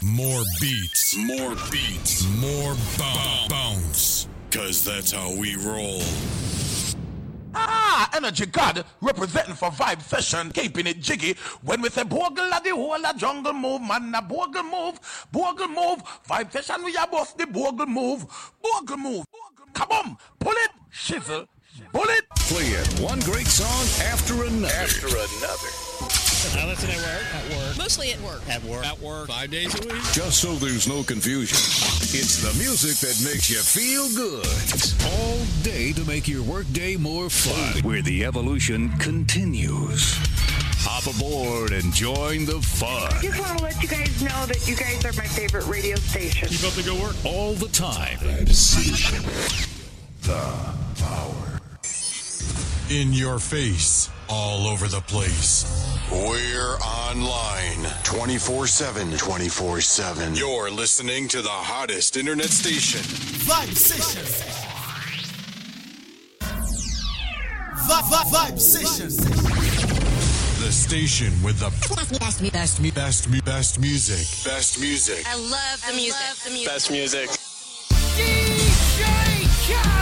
More beats, more beats, more bounce, bounce. Cause that's how we roll. Ah, Energy God representing for Vibe Session, keeping it jiggy. When we say Bogle la the whole a jungle move, man, a Bogle move, Bogle move. Vibe Session, we are both the Bogle move, Bogle move. Come on, pull it, shizzle, pull it. Playing one great song after another. After another. I listen at work. At work. Mostly at work. At work. At work. Five days a week. Just so there's no confusion. It's the music that makes you feel good. All day to make your workday more fun. Where the evolution continues. Hop aboard and join the fun. I just want to let you guys know that you guys are my favorite radio station. Keep up the good work. All the time. The power. In your face, all over the place. We're online 24 7. 24 7. You're listening to the hottest internet station. Vibe Session. Vibe, vibe, vibe Session. The station with the best, best, best, best, mu- best music. Best music. I love the music. the music. Best music. All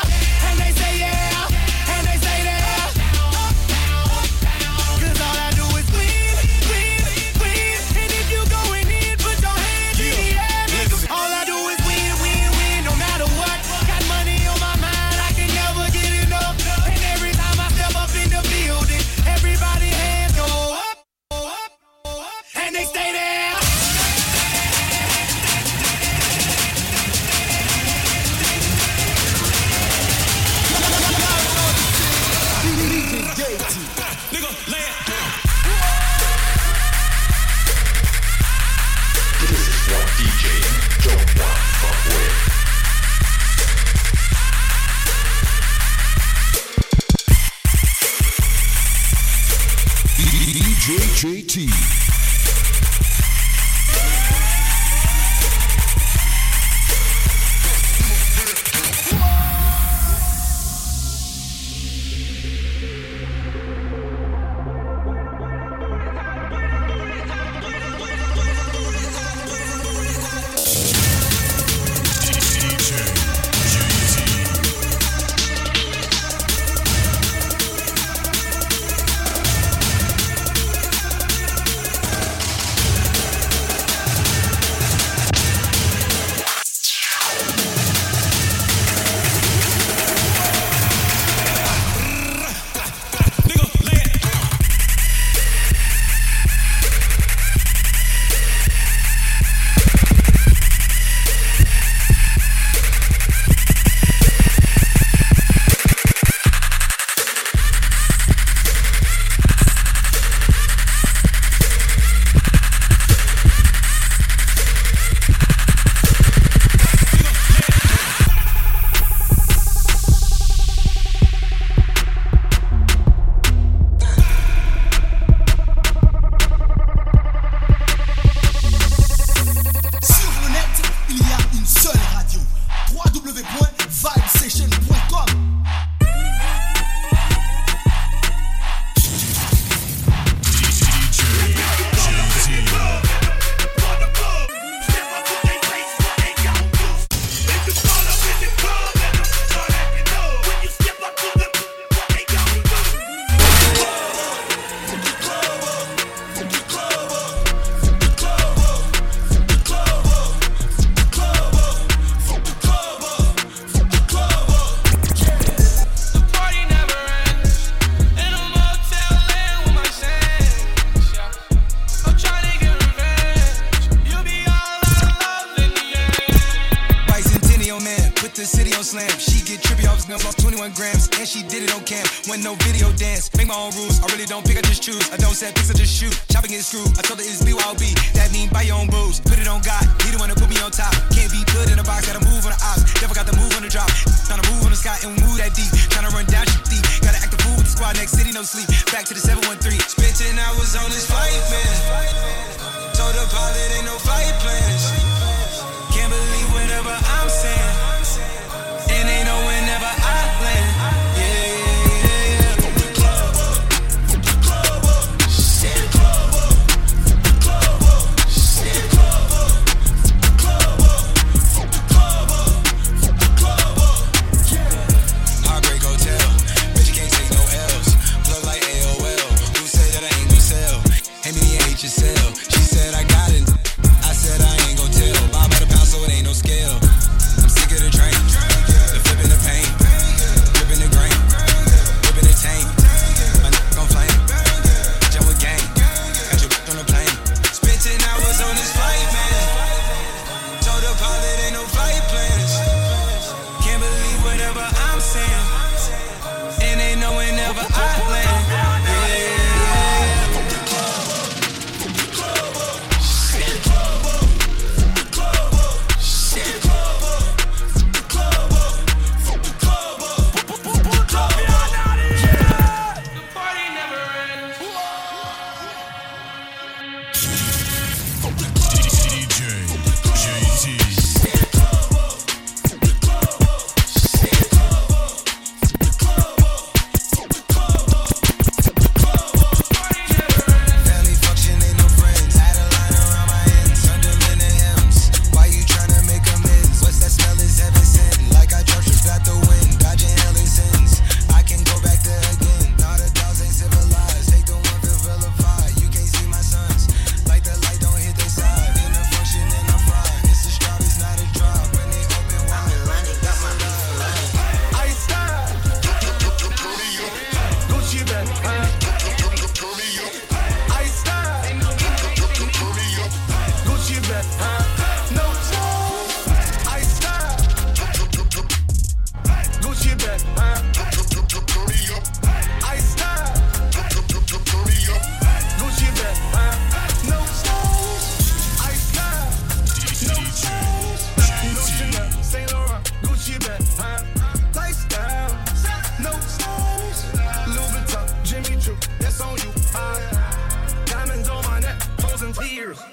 tears.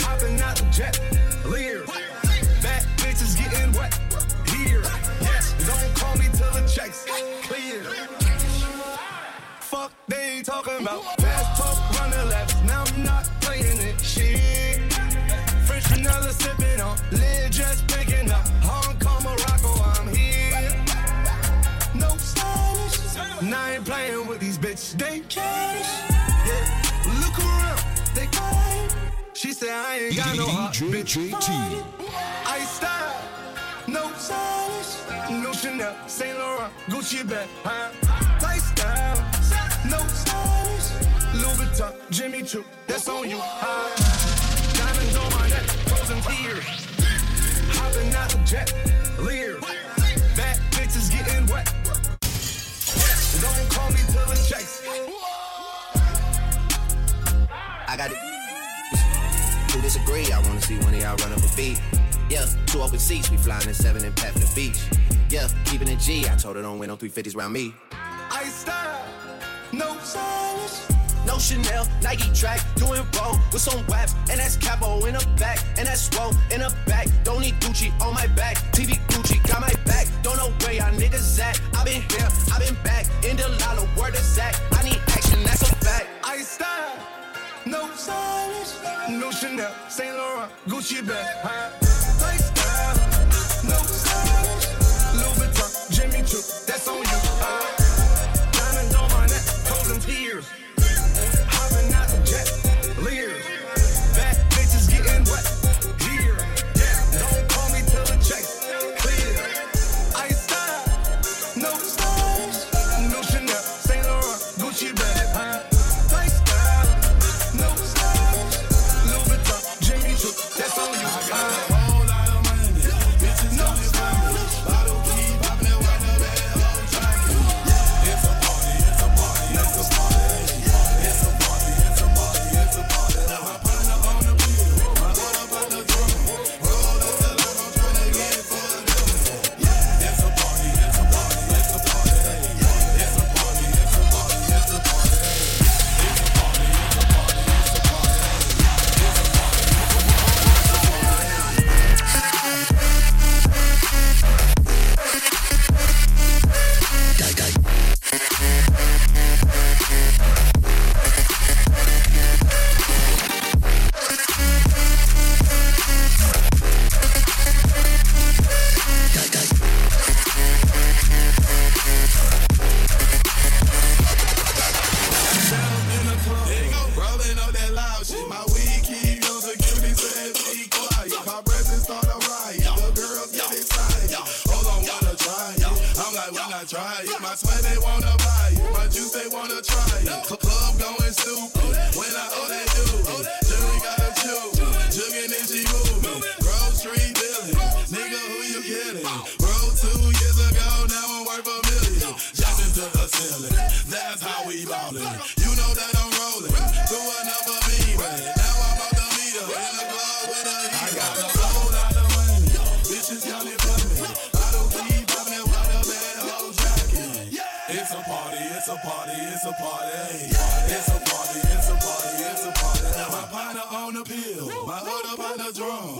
Hopping out the jet, leers. Bad bitches getting wet here. Yes, don't call me till the checks clear. Fuck, they talking about. Got no heart. DJ Bitch, JT. I style. No stylish. No Chanel, Saint Laurent, Gucci bag. Huh? Lifestyle. No stylish. Louis Vuitton, Jimmy Choo. That's on you. Huh? Diamonds on my neck, frozen tears. Hopping out the jet, leers. Bad bitches getting wet. Don't call me till the checks. I got it. Disagree? I wanna see one of y'all run up a beat. Yeah, two open seats, we flying in seven and pat for the beach. Yeah, keeping it G. I told her don't win no 350s round me. I style. No stylish. No Chanel, Nike track, doing roll with some WAP, and that's capo in the back, and that's swole in the back. Don't need Gucci on my back, TV Gucci got my back. Don't know where y'all niggas at. I been here, I been back, in the lala, word of Zach. I need action, that's a fact. I style. No stylish. No Chanel, Saint Laurent, Gucci bag. Huh? Lifestyle. draw.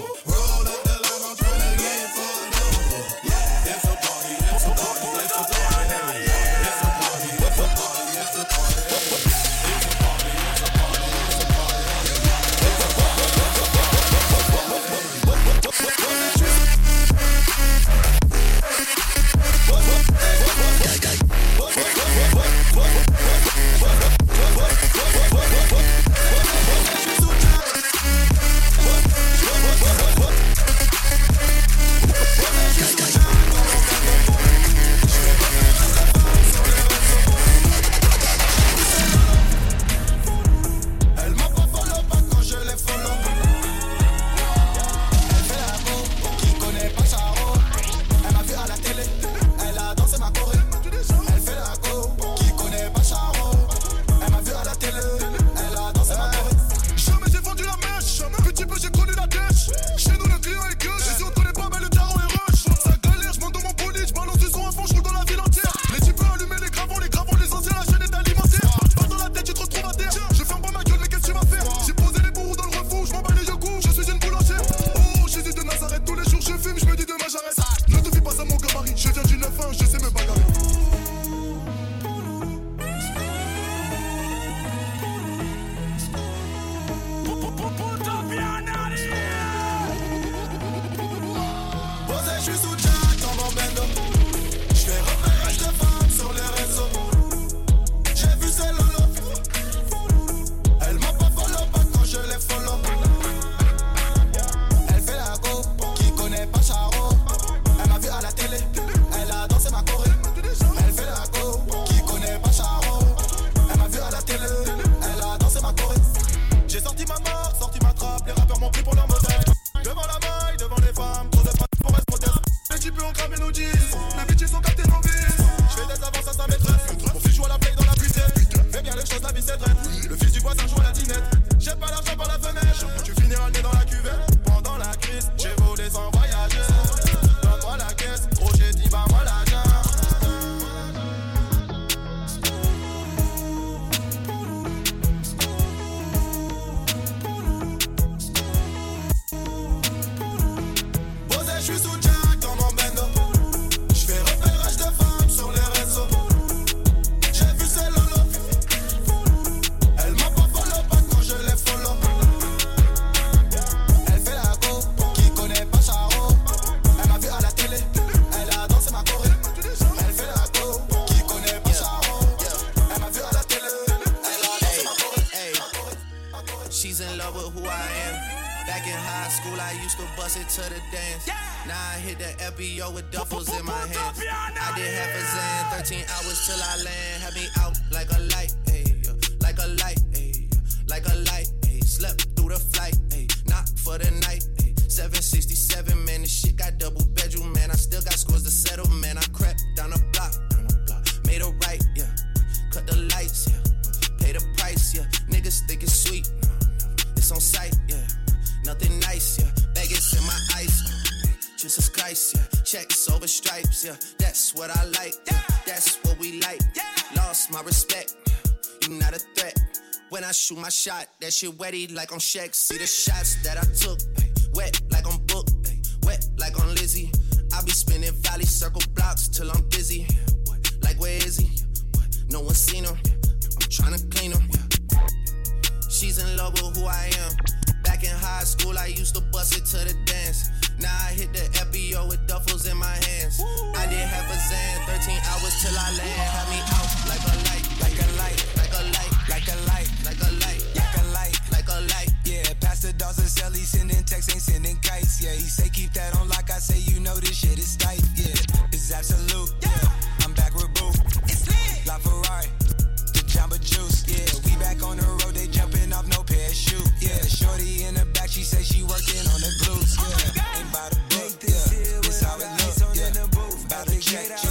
shoot my shot. That shit wetty like on Shex. See the shots that I took. Wet like on Book. Wet like on Lizzie. I be spinning valley circle blocks till I'm dizzy. Like, where is he? No one seen him. I'm trying to clean him. She's in love with who I am. Back in high school, I used to bust it to the dance. Now I hit the FBO with duffels in my hands. I did half a Zan, 13 hours till I land. Had me out like a light, like a light, like a light, like a light. dogs and sell, he sending texts, ain't sending kites. Yeah, he say keep that on like I say, you know this shit is tight. Yeah, it's absolute. Yeah, I'm back with Boo. It's lit. La Ferrari, the Jamba Juice. Yeah, we back on the road, they jumping off no parachute. Yeah, shorty in the back, she say she working on the glutes. Yeah, ain't by the book. Yeah, it's how it looks. Yeah, about to check.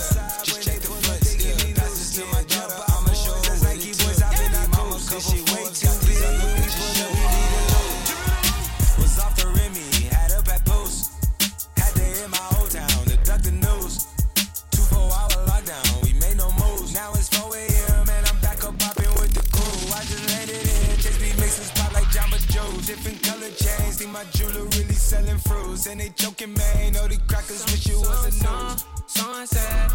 Fruits. And they joking, man. Know the crackers wish it was a news. Sunset.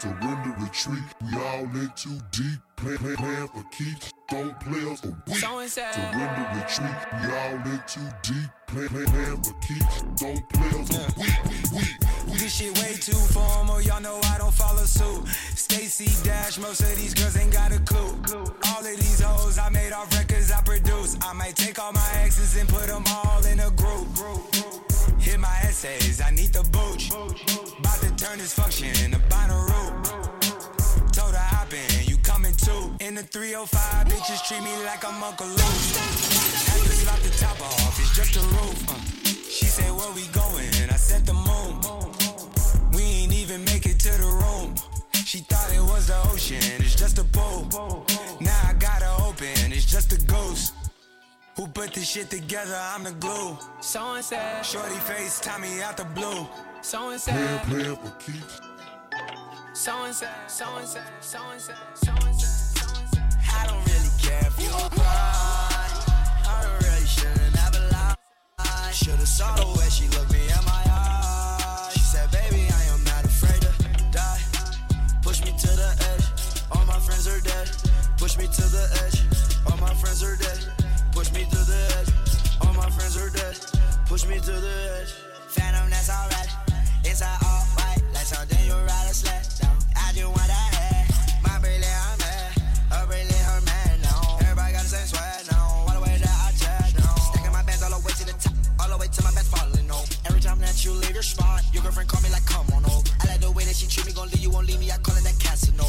Surrender, retreat. We all in too deep. Plan, plan, plan for keeps. Don't play us for weak. Sunset. Surrender, retreat. We all in too deep. Plan, plan, plan for keeps. Don't play us for weak. weak. This shit way too formal, y'all know I don't follow suit. Stacy Dash, most of these girls ain't got a clue. All of these hoes I made off records I produce. I might take all my exes and put them all in a group. Hit my essays, I need the booch. About to turn this function into Bonnaroo. Told her hop in, you coming too. In the 305, bitches treat me like I'm Uncle Luke. Had to slap the top off, it's just a roof. uh. She said, where we going? I said the moon. We ain't even make it to the room. She thought it was the ocean, it's just a pool. Now I gotta open, it's just a ghost. Who put this shit together? I'm the glue. Sunset. Shorty face, Tommy out the blue. Plan, Sunset. plan for keeps. Sunset. Sunset. Sunset. Sunset. I don't really care if you cry. I don't really should've never lied. Should've saw the way she looked me in my eyes. She said, baby, I am not afraid to die. Push me to the edge. All my friends are dead. Push me to the edge. All my friends are dead. Push me to the edge. All my friends are dead. Push me to the edge. Phantom, that's alright. Inside all white. Like something you ride a sled. I just want that head. My Bailey, I'm mad. Her Bailey, her man now. Everybody got the same sweat. now. All the way that I chat now. Stacking my bands all the way to the top. All the way to my back's falling off. Every time that you leave your spot, your girlfriend call me like, come on, oh. I like the way that she treat me. Gonna leave you, won't leave me. I call it that casino.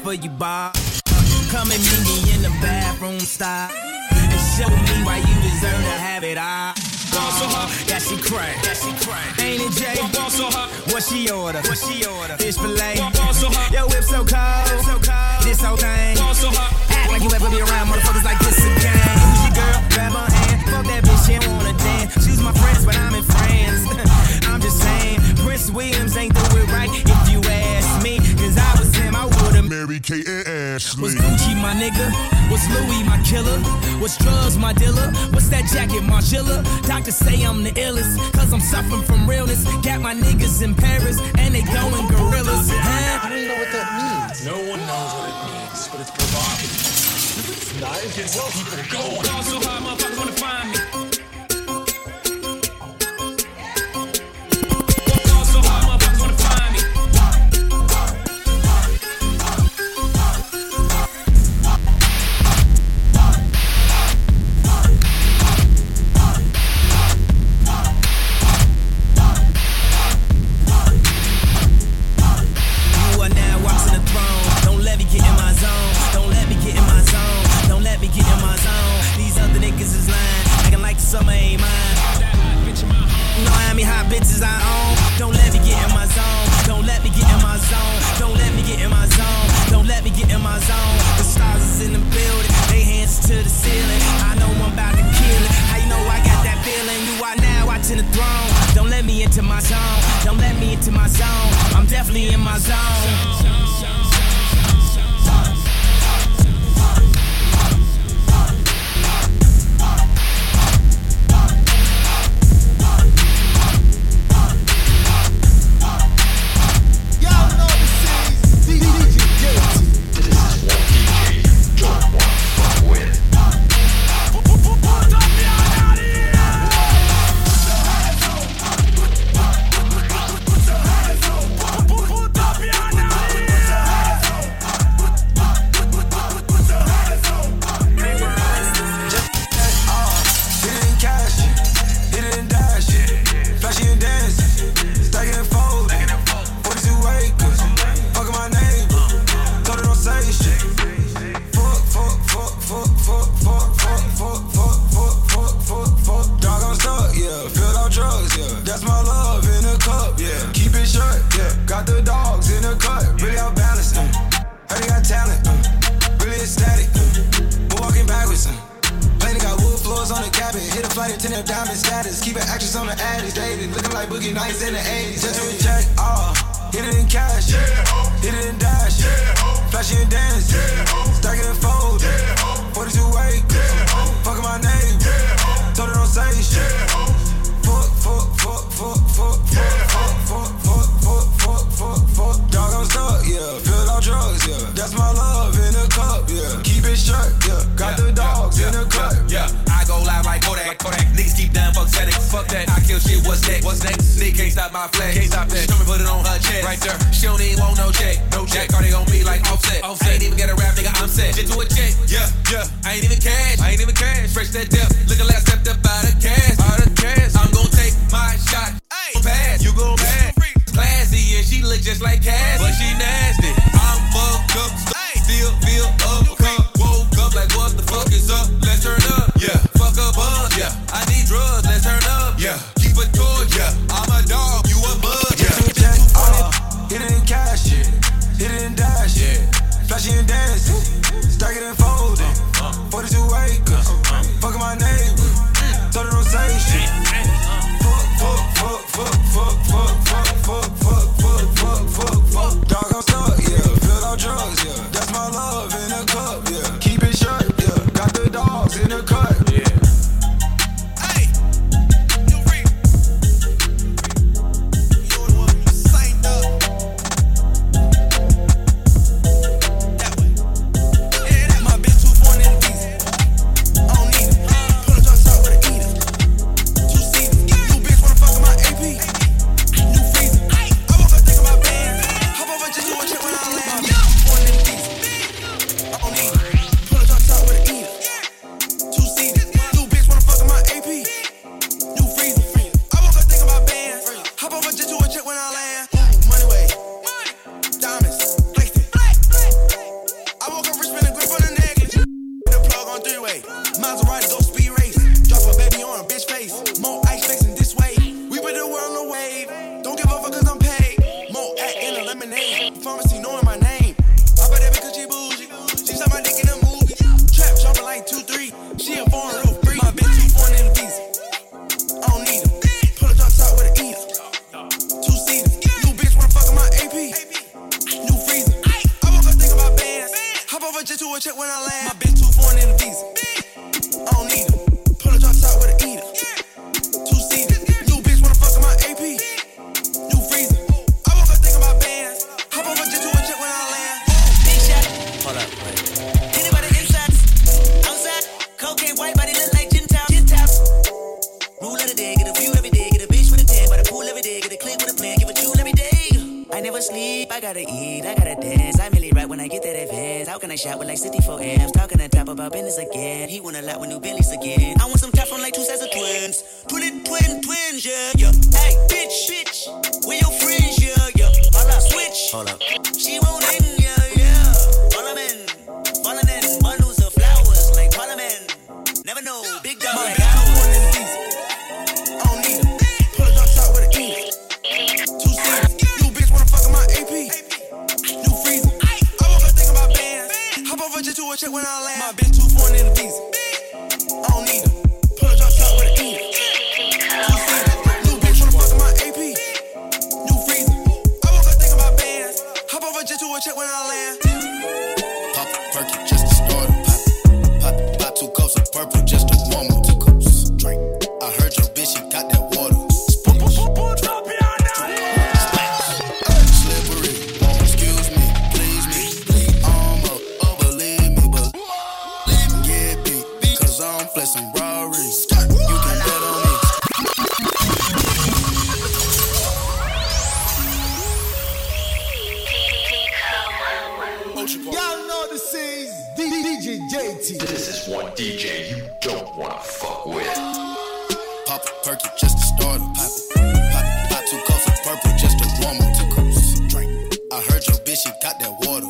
offer you Bob. Come and meet me in the bathroom style and show me why you deserve to have it all. Boss on her, that she crack. Ain't it Jay? What she order? What she order? Fish fillet. Boss. Your whip so cold. So cold. This whole thing. Act like you ever be around motherfuckers like this again. Who's your girl? Grab my hand. Fuck that bitch, she don't wanna dance. She's my friends, but I'm in France. I'm just saying, Prince Williams ain't doing it right if you ask me. Cause I Mary Kate and Ashley. Was Gucci my nigga? Was Louis my killer? Was drugs my dealer? What's that jacket, Margiela? Doctors say I'm the illest, cause I'm suffering from realness. Got my niggas in Paris, and they going gorillas. Huh? I don't know what that means. No one knows what it means, but it's provocative. It's not, it gets people going. Y'all so high, motherfuckers wanna find me. my zone. out with like 64 amps. Talking on top about business again. He want a lot with new business. she got that water.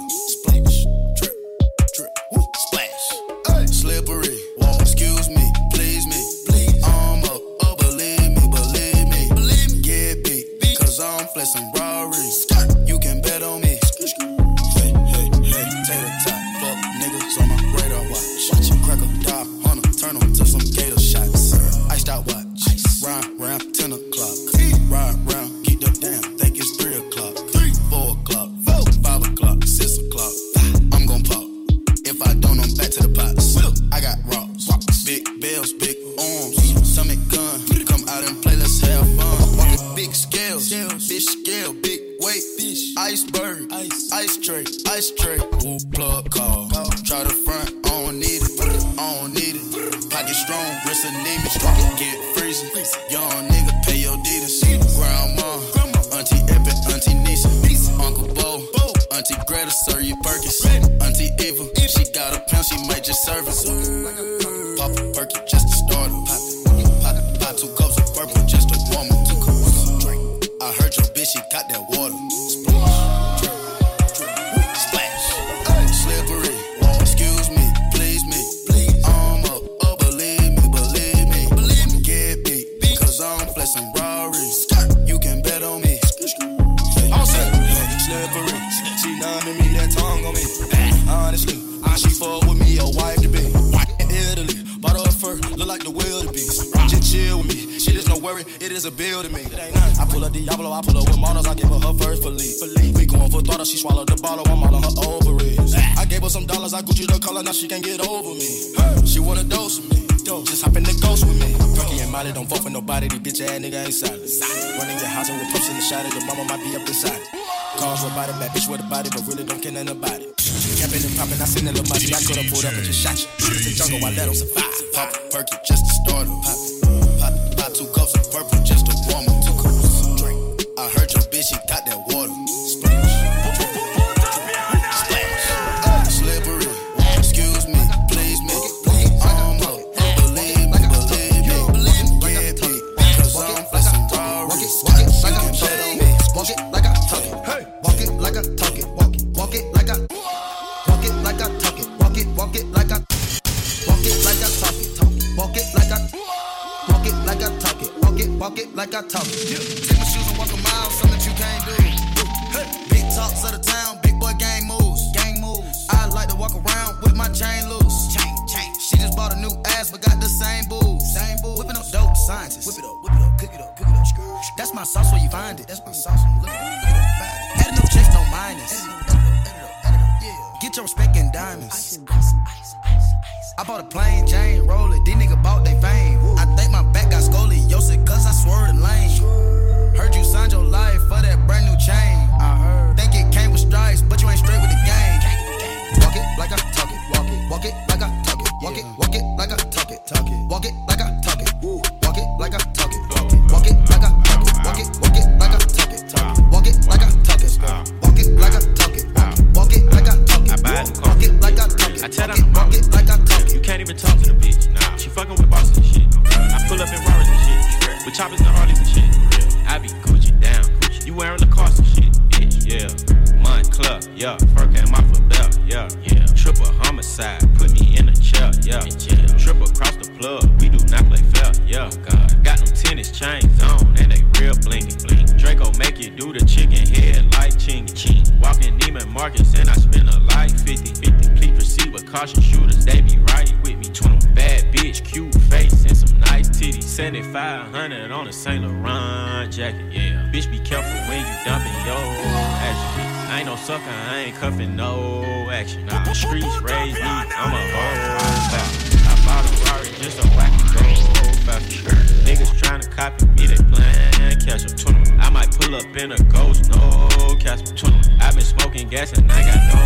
Molly, don't fuck with nobody, these bitch ass nigga ain't solid. Running your house and with pups in the shot, your mama might be up inside it. Cars were body, bad bitch with a body, but really don't care nothing about it. Camping and popping, I seen a little money, I could've pulled up and just shot you. It's the jungle, I let them survive. Pop perky just to start up. Yeah. Off a belt, yeah. Yeah. Triple homicide, put me in a chair, yeah. yeah. Triple cross the plug, we do not play fair, yeah. Oh, God. Got them tennis chains on, and they real blingy bling. Draco make you do the chicken head like chingy ching. Walking Neiman Marcus, and I spend a like 50 50. Please proceed with caution shooters, they be right with me. 20 bad bitch, cute face, and some nice titties. 7500 on a Saint Laurent jacket, yeah. Bitch, be careful when you dumping your action. I ain't no sucker, I ain't cuffing no action. Nah, the streets raised me, I'm a whole I bought a Rari just so I can go faster. Niggas tryna copy me, they plan catch up. 20. I might pull up in a ghost, no catch Casper. 20. I been smoking gas and I got no.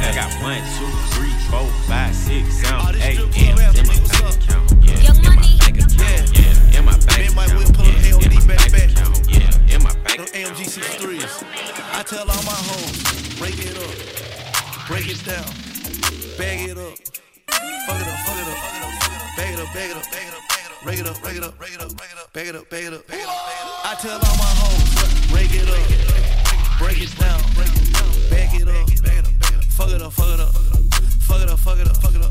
I got one, two, three, four, five, six, seven, eight M's in my bank account. Yeah, in my bank account. Yeah, in my bank account. Yeah, in my bank account. Yeah, in my bank account. AMG 63s. I tell all my hoes, break it up, break it down, bag it up, fuck it up, fuck it up, bag it up, bag it up, bag it up, break it up, break it up, break it up, break it up, bag it up, bag it up, bag it up. I tell all my hoes, break it up, break it down, bag it up, bag it up, fuck it up, fuck it up, fuck it up, fuck it up, fuck it up,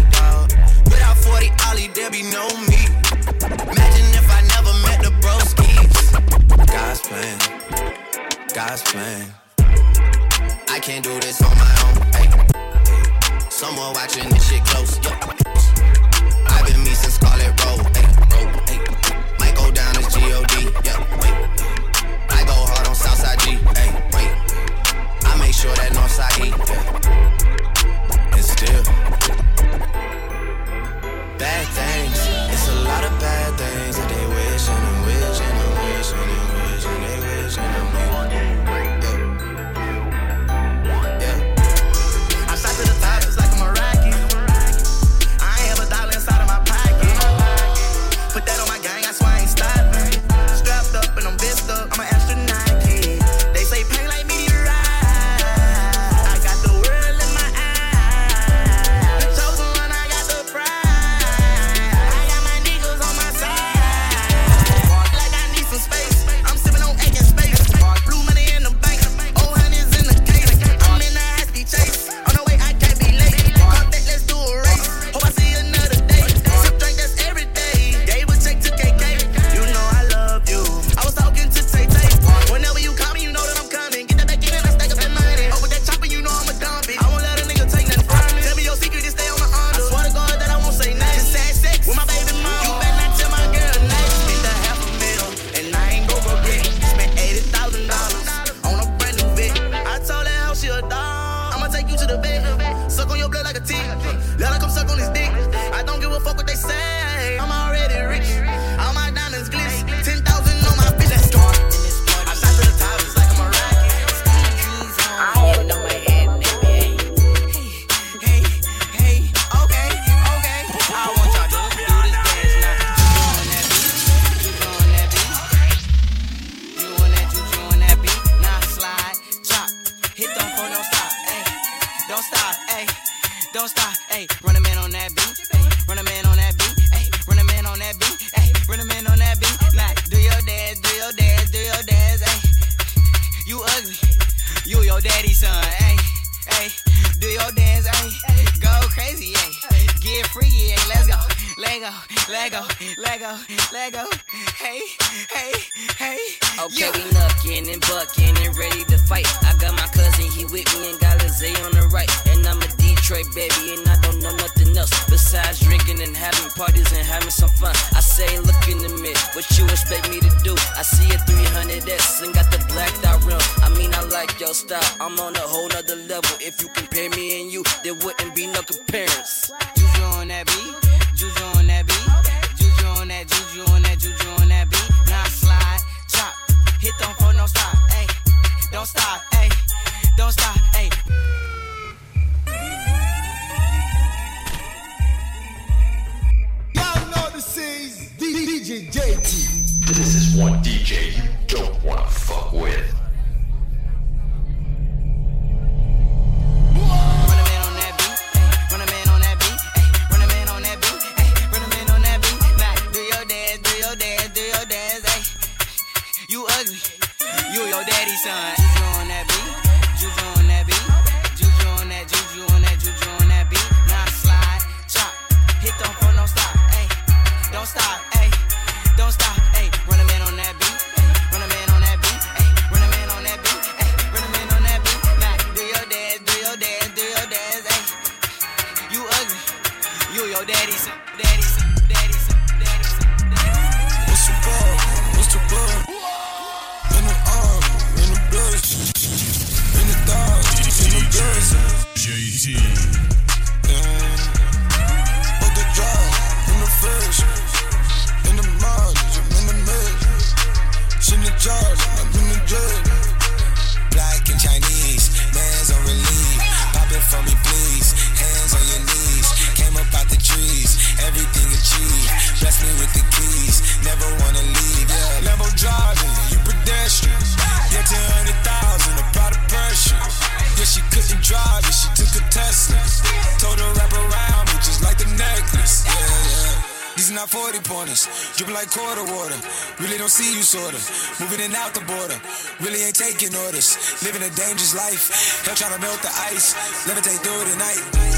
last plan. I can't do this see you sorta. Moving in out the border, really ain't taking orders. Living a dangerous life, hell trying to melt the ice. Levitate through the night.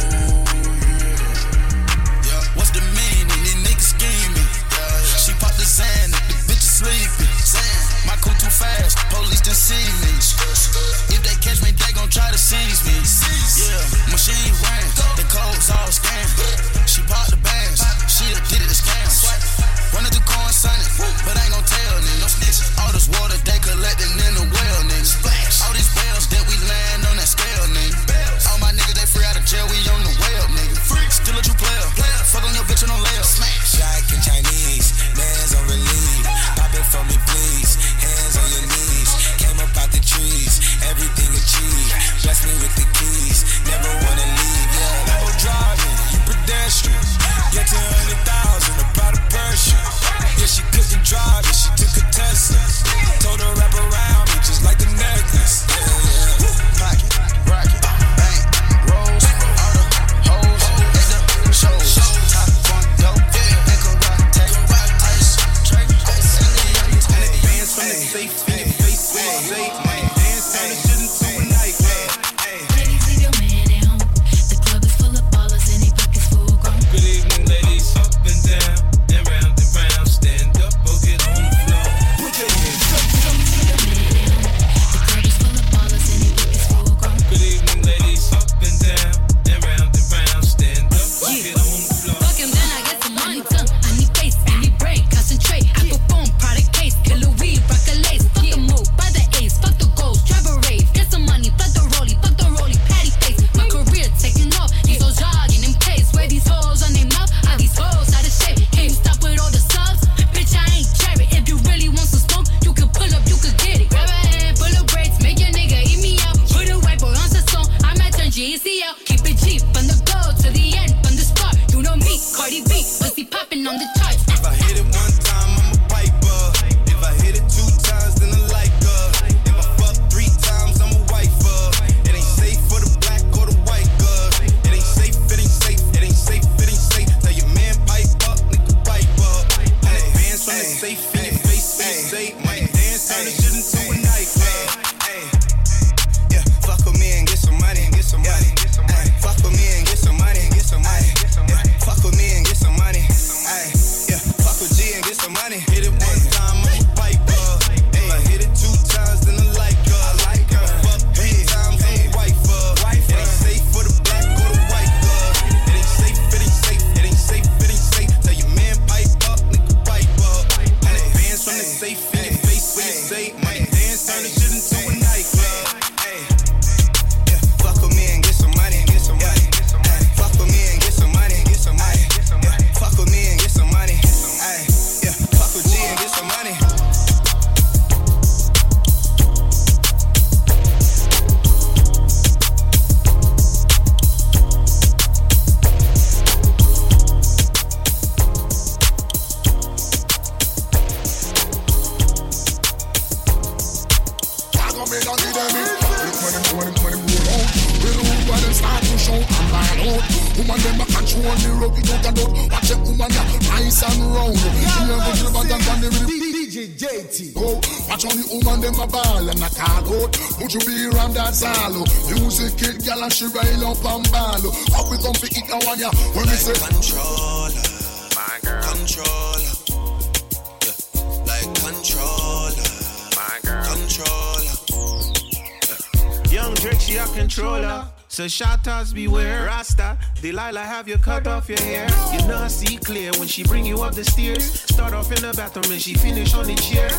up the stairs. Start off in the bathroom and she finish on the chair.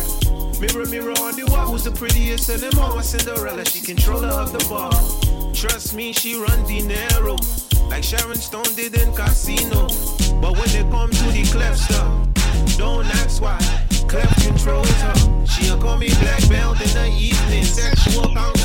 Mirror, mirror on the wall, who's the prettiest of them all? Cinderella, she controller of the bar. Trust me, she run dinero like Sharon Stone did in Casino. But when it comes to the clef stuff, don't ask why. Clef controls her. She'll call me black belt in the evening. Sexual pound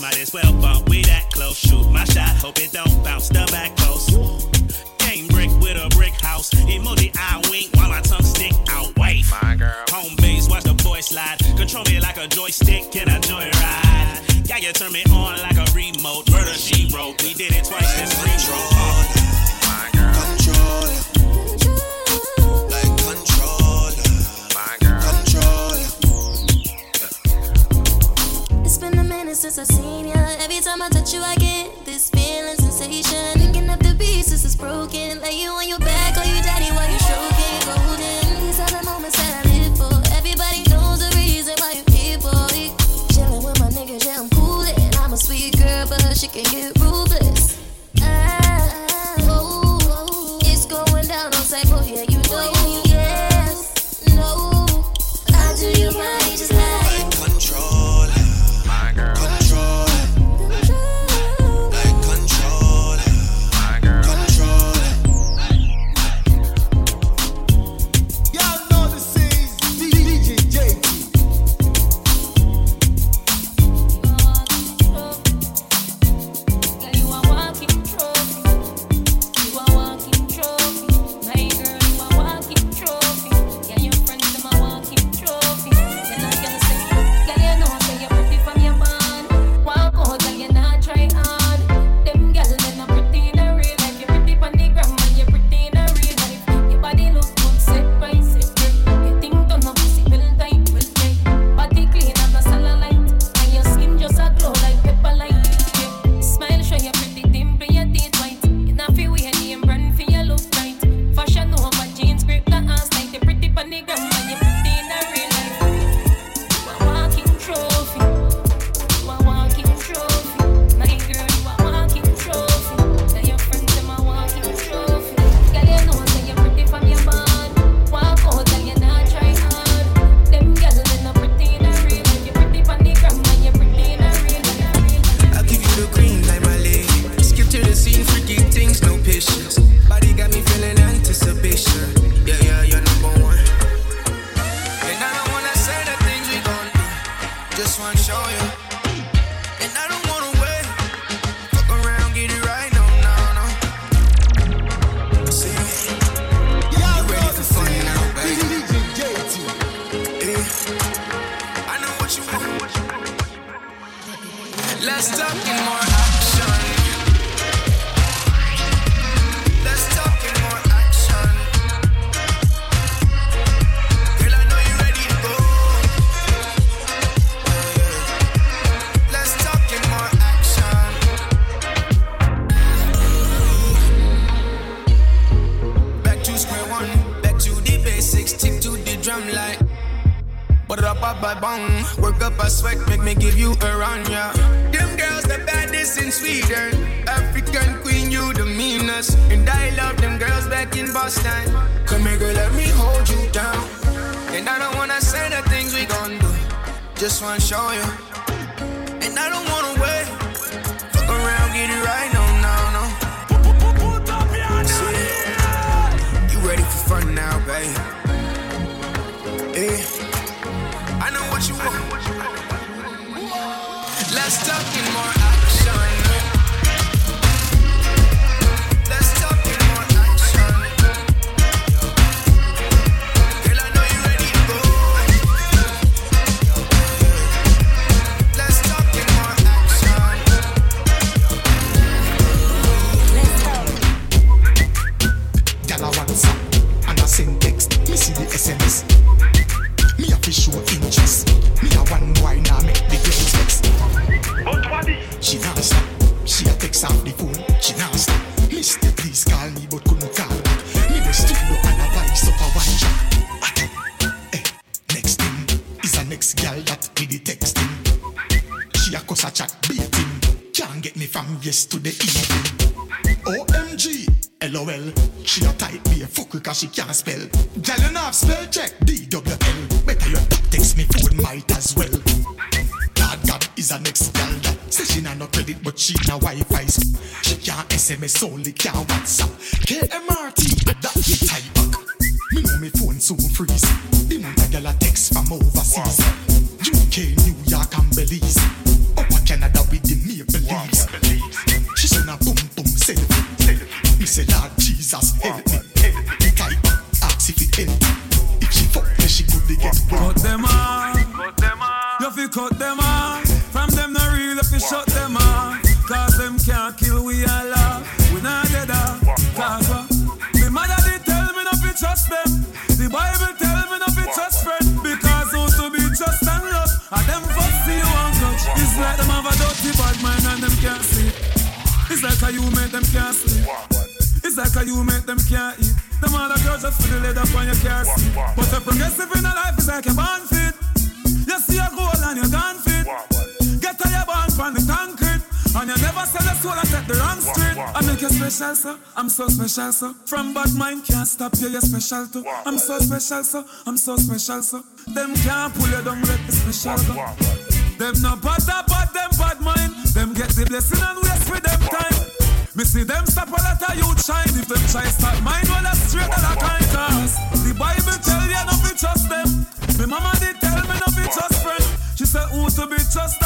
Might as well bump we that close. Shoot my shot, hope it don't bounce the back post. Game brick with a brick house. Emoji I wink while my tongue stick out. Wait, my girl. Home base, watch the boy slide. Control me like a joystick, can I joyride? Yeah, you turn me on. make me give you a run, yeah. Them girls the baddest in Sweden. African queen, you the meanest. And I love them girls back in Boston. Come here, girl, let me hold you down. And I don't wanna say the things we gon' do. Just wanna show you. And I don't wanna Wi-Fi. She can't SMS only can't WhatsApp. KMRT that the type. Me know me phone soon freeze. The month a gal a text from overseas. UK, special, sir. I'm so special, sir. From bad mind can't stop you, you're special too. I'm so special, sir. I'm so special, sir. Them can't pull you down, the special go. Them no bad, that bad, them bad mind. Them get the blessing and waste with them time. Me see them stop a lot of youth shine. If them try stop mine, well that's straight out of kind cause The Bible tell you not to trust them. Me mama did tell me not to trust friend. She said who to be trust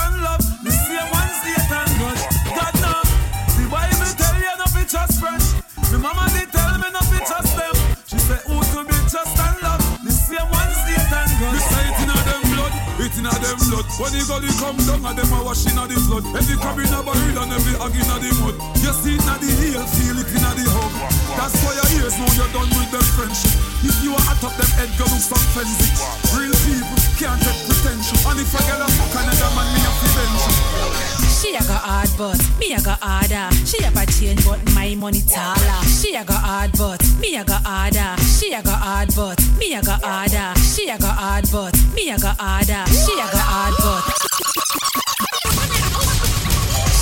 When the gully come down, and them a wash inna the flood. Every crab inna buried and every hog inna the mud. You see it inna the heel, feel it inna the hug. That's why your ears know you're done with them friendship. If you are at up them head, go look some frenzy. Real people can't take pretension. And if I get a fuck another man, me to bench. She a go hard but me a go harder. She a change but my money taller. She a go hard but me a go harder. She a go hard but me a go harder. She a go hard but me a go harder. She a go hard but.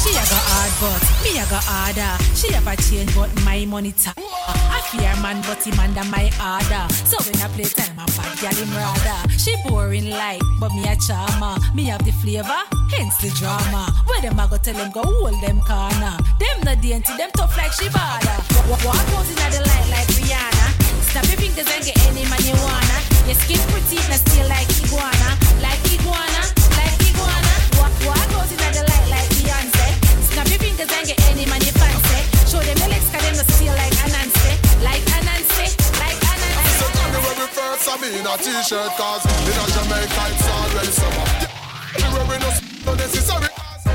She a go hard but me a go harder. She a change but my money. I fear man but him under my order. So when I play time I bad girl him rather. She boring like but me a charmer. Me have the flavor, hence the drama. Where them I go tell them go hold them corner. Them the dainty, them tough like she bada. Walk out inna the light like Rihanna. Snap your fingers and get any man you wanna. Your skin pretty and still like iguana, like iguana, them no like Anansi, like Anansi, like Anansi. So January first, I mean a t-shirt cause in a Jamaica it's already summer. January no no necessary.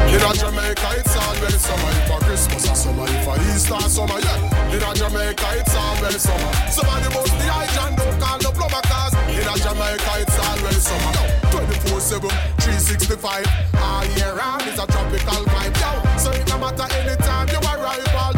In a Jamaica it's already summer. If a Christmas a summer, if a Easter summer, yeah. In a Jamaica it's already summer. Somebody must be hygiene, don't call no plumber cause in a Jamaica it's already summer. Yo, 24/7, 365, all year round it's a tropical vibe. Yo, so it no matter anytime you arrive, all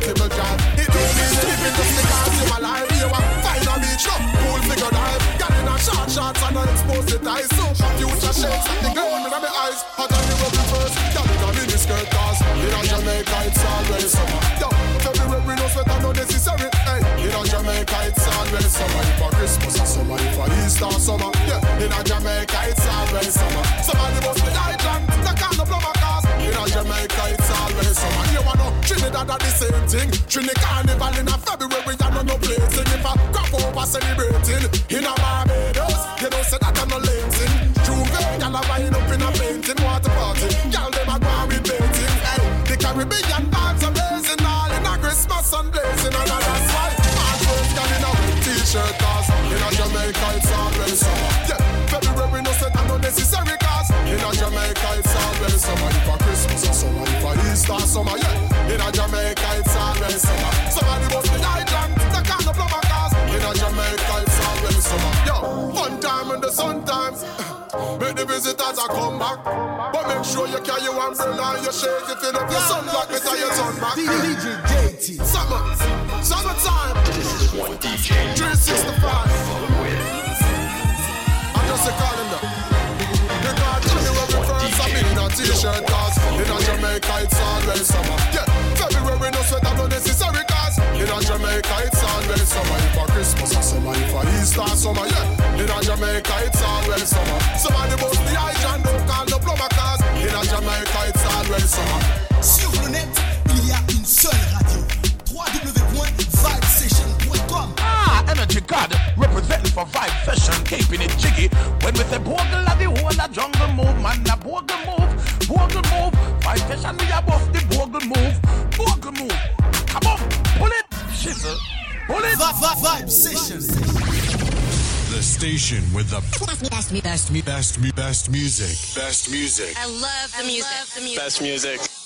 convertible drive. It don't mean living just because you alive. You a find a beach, no pool figure dive. Got in a short shorts and I expose the ties. So future shakes like the ground in my eyes. Hot on the rubber first, got in a mini skirt cause in a Jamaica it's already summer. Yo, February no sweat no necessary. Hey, in a Jamaica it's already summer. If a Christmas a summer, if a Easter summer, yeah. In a Jamaica it's already summer. Somebody must Trinidad the same thing. Trinidad Carnival in a February and no no placing. If a crop over celebrating use it as a. But make sure you carry your umbrella and your shades if you left your sun black with your sun back. DJ JT. Summer, summertime. This is one DJ. 365. I'm just a calendar. You can't tell me first I'm in a t-shirt cause In a Jamaica it's always summer. Yeah, February no sweater no necessary cause In a Jamaica it's always summer. If a Christmas summer, if a Easter summer, yeah. In a Jamaica it's always summer. For Vibe Session, keeping it jiggy. When we say bogle of the whole of jungle move, man, a bogle move, bogle move. Vibe Session, we are both the bogle move, bogle move. Come on, pull it, shizzle, pull it. Vibe Session. The station with the best, me best, best, me best, best, best music. Best music. I love the music. Best music.